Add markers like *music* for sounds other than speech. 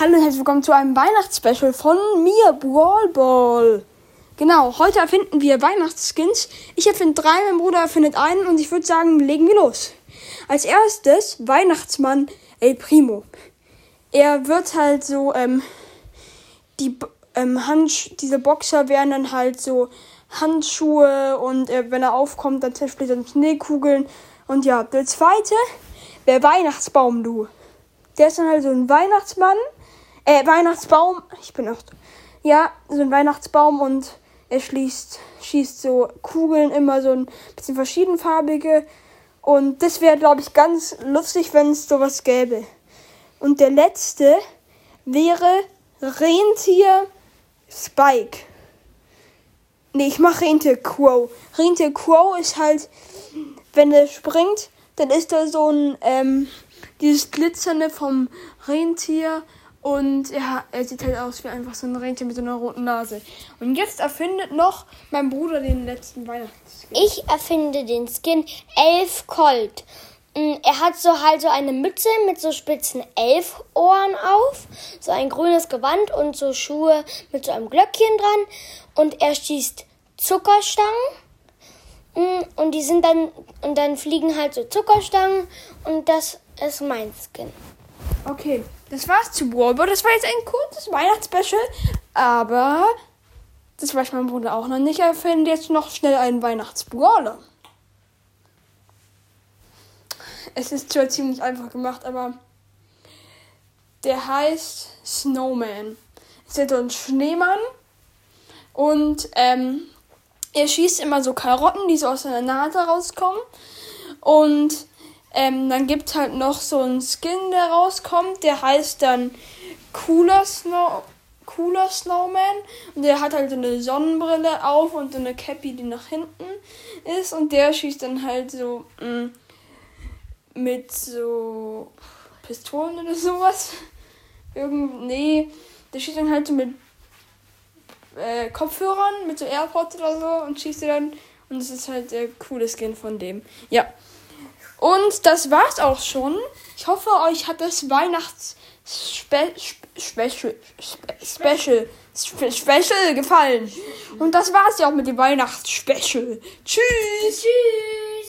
Hallo und herzlich willkommen zu einem Weihnachtsspecial von mir, Brawl Ball. Genau, heute erfinden wir Weihnachtsskins. Ich erfinde drei, mein Bruder erfindet einen und ich würde sagen, legen wir los. Als erstes Weihnachtsmann El Primo. Er wird halt so, ähm, die ähm, Handsch diese Boxer werden dann halt so Handschuhe und äh, wenn er aufkommt, dann zersplittert er Schneekugeln. Und ja, der zweite wäre Weihnachtsbaum, du. Der ist dann halt so ein Weihnachtsmann äh, Weihnachtsbaum. Ich bin auch. Ja, so ein Weihnachtsbaum und er schließt, schießt so Kugeln, immer so ein bisschen verschiedenfarbige. Und das wäre, glaube ich, ganz lustig, wenn es sowas gäbe. Und der letzte wäre Rentier Spike. Nee, ich mache Rentier Crow. Rentier Crow ist halt, wenn er springt, dann ist da so ein, ähm, dieses Glitzernde vom Rentier und ja, er sieht halt aus wie einfach so ein Rentier mit so einer roten Nase. Und jetzt erfindet noch mein Bruder den letzten Weihnachtsskin. Ich erfinde den Skin Elf Colt. Mm, er hat so halt so eine Mütze mit so spitzen Elfohren auf, so ein grünes Gewand und so Schuhe mit so einem Glöckchen dran. Und er schießt Zuckerstangen. Mm, und die sind dann, und dann fliegen halt so Zuckerstangen. Und das ist mein Skin. Okay, das war's zu Brawlball. Das war jetzt ein kurzes Weihnachtsspecial, aber das weiß mein Bruder auch noch nicht. Er findet jetzt noch schnell einen Weihnachtsbrawler. Es ist zwar ziemlich einfach gemacht, aber der heißt Snowman. Es ist ein Schneemann und ähm, er schießt immer so Karotten, die so aus seiner Nase rauskommen. Und ähm, dann gibt es halt noch so einen Skin, der rauskommt. Der heißt dann Cooler, Snow Cooler Snowman. Und der hat halt so eine Sonnenbrille auf und so eine Cappy, die nach hinten ist. Und der schießt dann halt so mm, mit so Pistolen oder sowas. *laughs* Irgend, nee, der schießt dann halt so mit äh, Kopfhörern, mit so AirPods oder so und schießt dann. Und das ist halt der coole Skin von dem. Ja. Und das war's auch schon. Ich hoffe, euch hat das Weihnachts Spe Special, Special, Special gefallen. Und das war's ja auch mit dem Weihnachts Special. Tschüss. Tschüss.